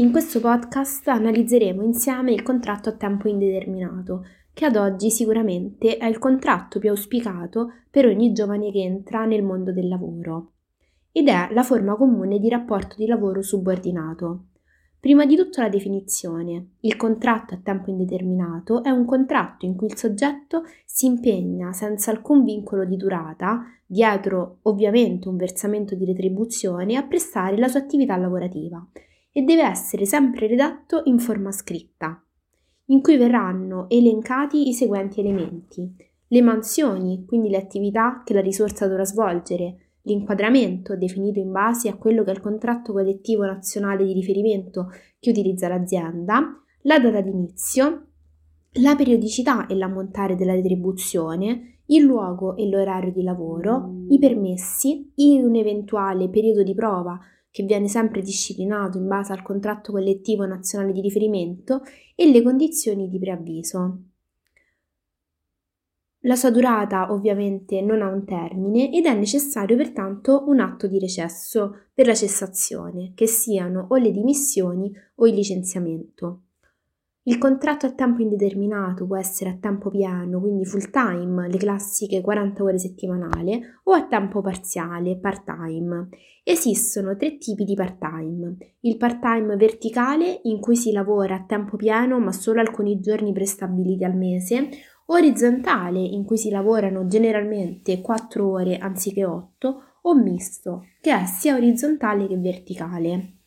In questo podcast analizzeremo insieme il contratto a tempo indeterminato, che ad oggi sicuramente è il contratto più auspicato per ogni giovane che entra nel mondo del lavoro, ed è la forma comune di rapporto di lavoro subordinato. Prima di tutto la definizione. Il contratto a tempo indeterminato è un contratto in cui il soggetto si impegna senza alcun vincolo di durata, dietro ovviamente un versamento di retribuzione, a prestare la sua attività lavorativa e deve essere sempre redatto in forma scritta, in cui verranno elencati i seguenti elementi. Le mansioni, quindi le attività che la risorsa dovrà svolgere, l'inquadramento definito in base a quello che è il contratto collettivo nazionale di riferimento che utilizza l'azienda, la data d'inizio, la periodicità e l'ammontare della retribuzione, il luogo e l'orario di lavoro, i permessi, un eventuale periodo di prova che viene sempre disciplinato in base al contratto collettivo nazionale di riferimento e le condizioni di preavviso. La sua durata ovviamente non ha un termine ed è necessario pertanto un atto di recesso per la cessazione, che siano o le dimissioni o il licenziamento. Il contratto a tempo indeterminato può essere a tempo pieno, quindi full time, le classiche 40 ore settimanale, o a tempo parziale, part time. Esistono tre tipi di part time. Il part time verticale, in cui si lavora a tempo pieno ma solo alcuni giorni prestabiliti al mese, orizzontale, in cui si lavorano generalmente 4 ore anziché 8, o misto, che è sia orizzontale che verticale.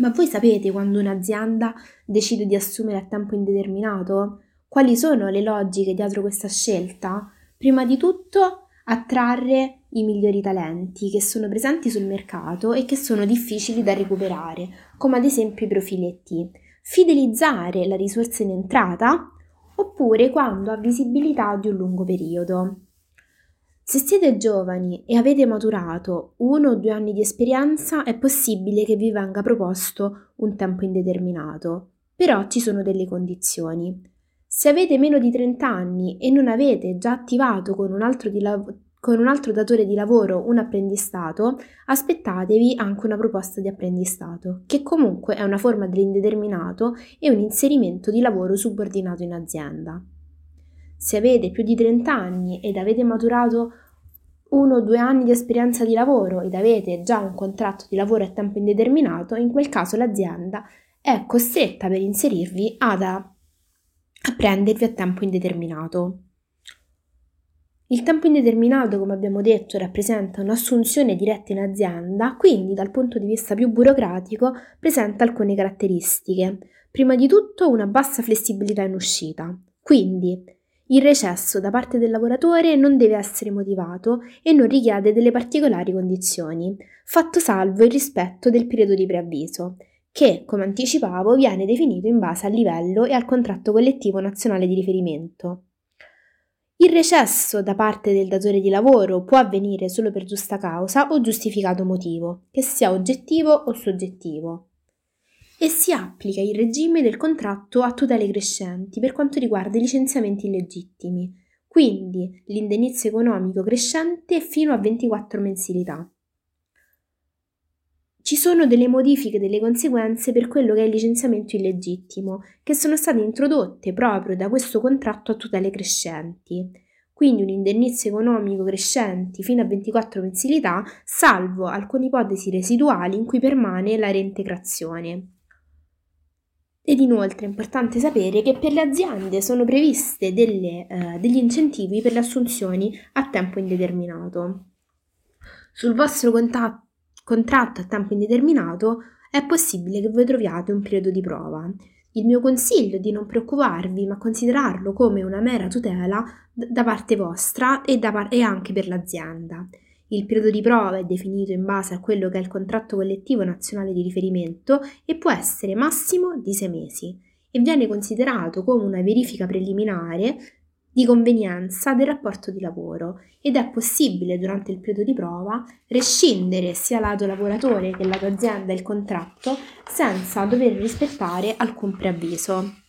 Ma voi sapete quando un'azienda decide di assumere a tempo indeterminato? Quali sono le logiche dietro questa scelta? Prima di tutto attrarre i migliori talenti che sono presenti sul mercato e che sono difficili da recuperare, come ad esempio i profili IT. Fidelizzare la risorsa in entrata oppure quando ha visibilità di un lungo periodo. Se siete giovani e avete maturato uno o due anni di esperienza, è possibile che vi venga proposto un tempo indeterminato, però ci sono delle condizioni. Se avete meno di 30 anni e non avete già attivato con un altro, lav- con un altro datore di lavoro un apprendistato, aspettatevi anche una proposta di apprendistato, che comunque è una forma dell'indeterminato e un inserimento di lavoro subordinato in azienda. Se avete più di 30 anni ed avete maturato uno o due anni di esperienza di lavoro ed avete già un contratto di lavoro a tempo indeterminato, in quel caso l'azienda è costretta per inserirvi ad a, prendervi a tempo indeterminato. Il tempo indeterminato, come abbiamo detto, rappresenta un'assunzione diretta in azienda, quindi dal punto di vista più burocratico presenta alcune caratteristiche. Prima di tutto una bassa flessibilità in uscita, quindi il recesso da parte del lavoratore non deve essere motivato e non richiede delle particolari condizioni, fatto salvo il rispetto del periodo di preavviso, che, come anticipavo, viene definito in base al livello e al contratto collettivo nazionale di riferimento. Il recesso da parte del datore di lavoro può avvenire solo per giusta causa o giustificato motivo, che sia oggettivo o soggettivo e si applica il regime del contratto a tutele crescenti per quanto riguarda i licenziamenti illegittimi, quindi l'indennizzo economico crescente fino a 24 mensilità. Ci sono delle modifiche delle conseguenze per quello che è il licenziamento illegittimo, che sono state introdotte proprio da questo contratto a tutele crescenti. Quindi un indennizzo economico crescente fino a 24 mensilità, salvo alcune ipotesi residuali in cui permane la reintegrazione. Ed inoltre è importante sapere che per le aziende sono previste delle, eh, degli incentivi per le assunzioni a tempo indeterminato. Sul vostro contatto, contratto a tempo indeterminato è possibile che voi troviate un periodo di prova. Il mio consiglio è di non preoccuparvi, ma considerarlo come una mera tutela da parte vostra e, par- e anche per l'azienda. Il periodo di prova è definito in base a quello che è il contratto collettivo nazionale di riferimento e può essere massimo di sei mesi e viene considerato come una verifica preliminare di convenienza del rapporto di lavoro ed è possibile durante il periodo di prova rescindere sia lato lavoratore che lato azienda il contratto senza dover rispettare alcun preavviso.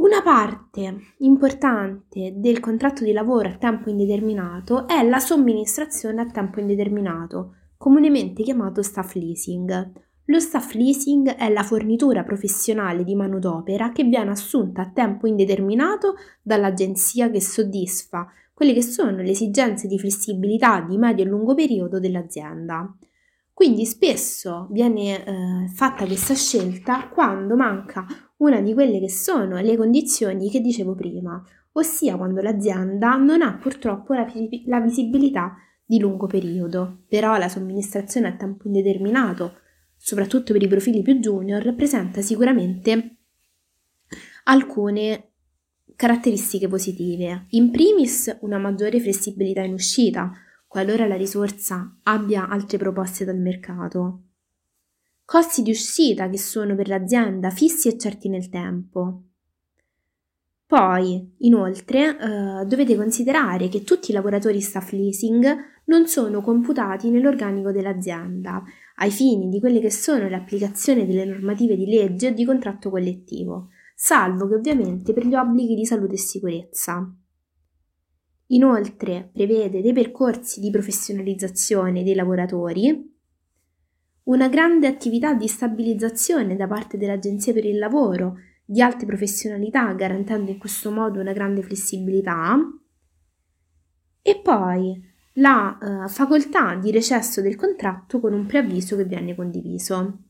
Una parte importante del contratto di lavoro a tempo indeterminato è la somministrazione a tempo indeterminato, comunemente chiamato staff leasing. Lo staff leasing è la fornitura professionale di manodopera che viene assunta a tempo indeterminato dall'agenzia che soddisfa quelle che sono le esigenze di flessibilità di medio e lungo periodo dell'azienda. Quindi spesso viene eh, fatta questa scelta quando manca una di quelle che sono le condizioni che dicevo prima, ossia quando l'azienda non ha purtroppo la, la visibilità di lungo periodo, però la somministrazione a tempo indeterminato, soprattutto per i profili più junior, rappresenta sicuramente alcune caratteristiche positive. In primis una maggiore flessibilità in uscita, qualora la risorsa abbia altre proposte dal mercato. Costi di uscita che sono per l'azienda fissi e certi nel tempo. Poi, inoltre, eh, dovete considerare che tutti i lavoratori staff leasing non sono computati nell'organico dell'azienda ai fini di quelle che sono l'applicazione delle normative di legge o di contratto collettivo, salvo che ovviamente per gli obblighi di salute e sicurezza. Inoltre prevede dei percorsi di professionalizzazione dei lavoratori una grande attività di stabilizzazione da parte dell'Agenzia per il lavoro, di alte professionalità, garantendo in questo modo una grande flessibilità, e poi la uh, facoltà di recesso del contratto con un preavviso che viene condiviso.